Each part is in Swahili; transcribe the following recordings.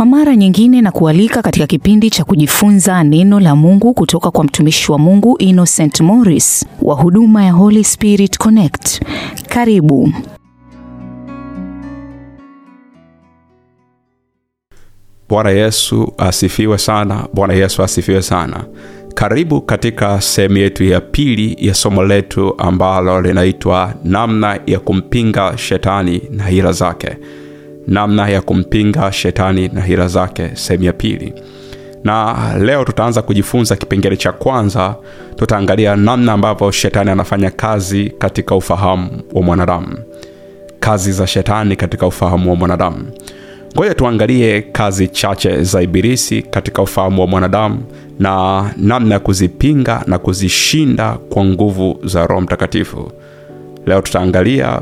Kwa mara nyingine na kualika katika kipindi cha kujifunza neno la Mungu kutoka kwa mtumishi wa Mungu Innocent Morris wa huduma ya Holy Spirit Connect. Karibu. Bwana Yesu asifiwe sana. Bwana Yesu asifiwe sana. Karibu katika sehemu yetu ya pili ya somo letu ambalo linaitwa namna ya kumpinga shetani na hila zake. Namna ya kumpinga shetani na hila zake, sehemu ya pili. Na leo tutaanza kujifunza kipengele cha kwanza. Tutaangalia namna ambavyo shetani anafanya kazi katika ufahamu wa mwanadamu, kazi za shetani katika ufahamu wa mwanadamu. Ngoja tuangalie kazi chache za Ibilisi katika ufahamu wa mwanadamu na namna ya kuzipinga na kuzishinda kwa nguvu za Roho Mtakatifu. Leo tutaangalia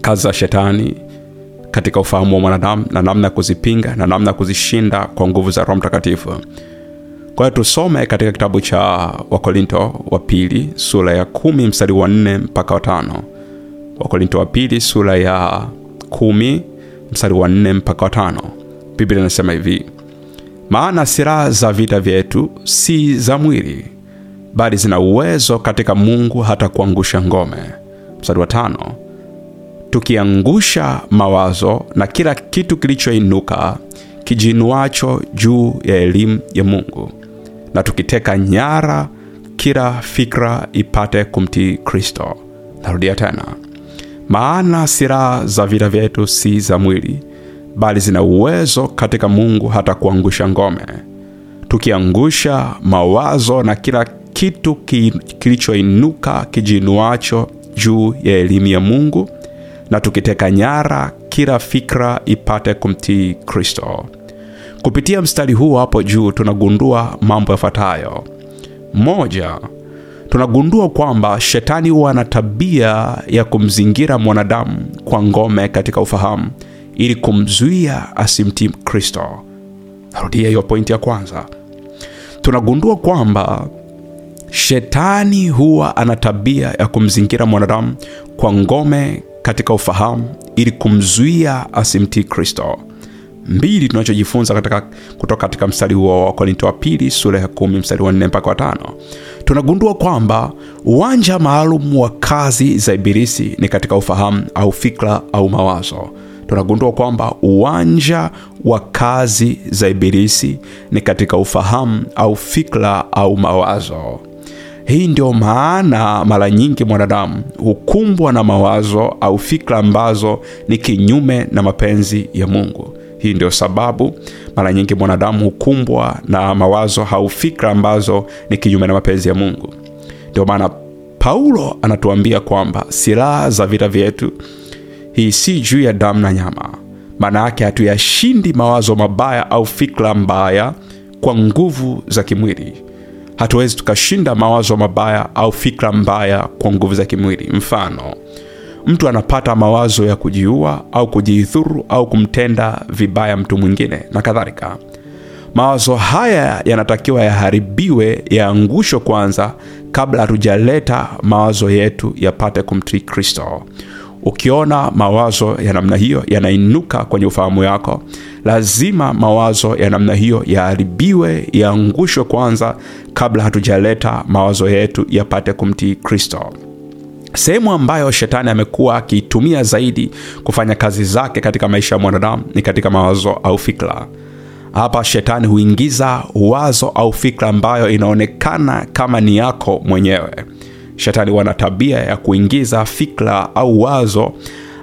kazi za shetani katika ufahamu wa mwanadamu na namna ya kuzipinga na namna ya kuzishinda kwa nguvu za Roho Mtakatifu. Kwa hiyo tusome katika kitabu cha Wakorinto wa pili sura ya kumi mstari wa nne mpaka watano. Wakorinto wa pili sura ya kumi mstari wa nne mpaka watano. Biblia inasema hivi: maana silaha za vita vyetu si za mwili, bali zina uwezo katika Mungu hata kuangusha ngome. Mstari wa tano, tukiangusha mawazo na kila kitu kilichoinuka kijinuacho juu ya elimu ya Mungu, na tukiteka nyara kila fikra ipate kumtii Kristo. Narudia tena. Maana silaha za vita vyetu si za mwili, bali zina uwezo katika Mungu hata kuangusha ngome, tukiangusha mawazo na kila kitu kilichoinuka kijinuacho juu ya elimu ya Mungu, na tukiteka nyara kila fikra ipate kumtii Kristo. Kupitia mstari huu hapo juu tunagundua mambo yafuatayo. Moja, tunagundua kwamba shetani huwa na tabia ya kumzingira mwanadamu kwa ngome katika ufahamu ili kumzuia asimtii Kristo. Narudia hiyo pointi ya kwanza. Tunagundua kwamba shetani huwa ana tabia ya kumzingira mwanadamu kwa ngome katika ufahamu ili kumzuia asimtii Kristo. Mbili, tunachojifunza katika, kutoka katika mstari huo wa Korinto wa pili sura ya kumi mstari wa nne mpaka watano tunagundua kwamba uwanja maalum wa kazi za Ibilisi ni katika ufahamu au fikra au mawazo. Tunagundua kwamba uwanja wa kazi za Ibilisi ni katika ufahamu au fikra au mawazo. Hii ndio maana mara nyingi mwanadamu hukumbwa na mawazo au fikra ambazo ni kinyume na mapenzi ya Mungu. Hii ndio sababu mara nyingi mwanadamu hukumbwa na mawazo au fikra ambazo ni kinyume na mapenzi ya Mungu. Ndio maana Paulo anatuambia kwamba silaha za vita vyetu hii si juu ya damu na nyama. Maana yake hatuyashindi mawazo mabaya au fikra mbaya kwa nguvu za kimwili. Hatuwezi tukashinda mawazo mabaya au fikra mbaya kwa nguvu za kimwili. Mfano, mtu anapata mawazo ya kujiua au kujidhuru au kumtenda vibaya mtu mwingine na kadhalika. Mawazo haya yanatakiwa yaharibiwe, yaangushwe kwanza, kabla hatujaleta mawazo yetu yapate kumtii Kristo. Ukiona mawazo ya namna hiyo yanainuka kwenye ufahamu yako, lazima mawazo ya namna hiyo yaharibiwe, yaangushwe kwanza, kabla hatujaleta mawazo yetu yapate kumtii Kristo. Sehemu ambayo shetani amekuwa akiitumia zaidi kufanya kazi zake katika maisha ya mwanadamu ni katika mawazo au fikra. Hapa shetani huingiza wazo au fikra ambayo inaonekana kama ni yako mwenyewe. Shetani wana tabia ya kuingiza fikra au wazo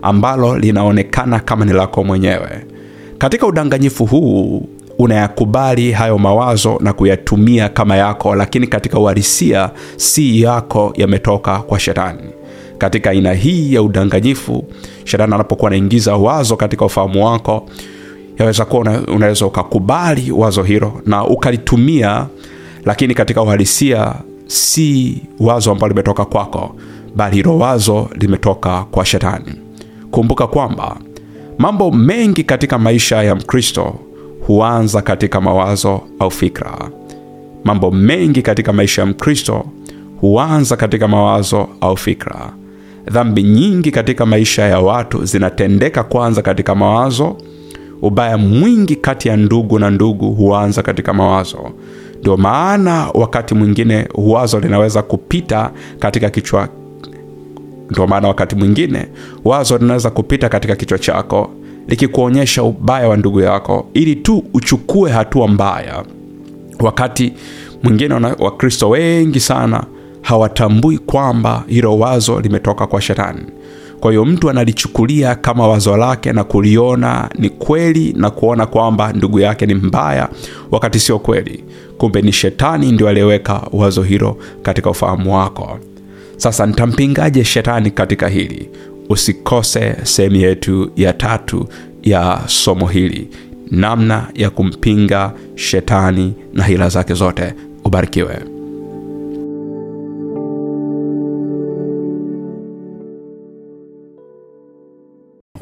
ambalo linaonekana kama ni lako mwenyewe. Katika udanganyifu huu unayakubali hayo mawazo na kuyatumia kama yako, lakini katika uhalisia si yako, yametoka kwa shetani. Katika aina hii ya udanganyifu, shetani anapokuwa anaingiza wazo katika ufahamu wako, yaweza kuwa una, unaweza ukakubali wazo hilo na ukalitumia, lakini katika uhalisia si wazo ambalo limetoka kwako, bali hilo wazo limetoka kwa shetani. Kumbuka kwamba mambo mengi katika maisha ya Mkristo huanza katika mawazo au fikra. Mambo mengi katika maisha ya Mkristo huanza katika mawazo au fikra. Dhambi nyingi katika maisha ya watu zinatendeka kwanza katika mawazo, ubaya mwingi kati ya ndugu na ndugu huanza katika mawazo ndio maana wakati mwingine wazo linaweza kupita katika kichwa ndio maana wakati mwingine wazo linaweza kupita katika kichwa chako likikuonyesha ubaya wa ndugu yako ili tu uchukue hatua mbaya. Wakati mwingine wakristo wengi sana hawatambui kwamba hilo wazo limetoka kwa shetani kwa hiyo mtu analichukulia kama wazo lake na kuliona ni kweli na kuona kwamba ndugu yake ni mbaya wakati sio kweli. Kumbe ni shetani ndio aliyeweka wazo hilo katika ufahamu wako. Sasa nitampingaje shetani katika hili? Usikose sehemu yetu ya tatu ya somo hili. Namna ya kumpinga shetani na hila zake zote. Ubarikiwe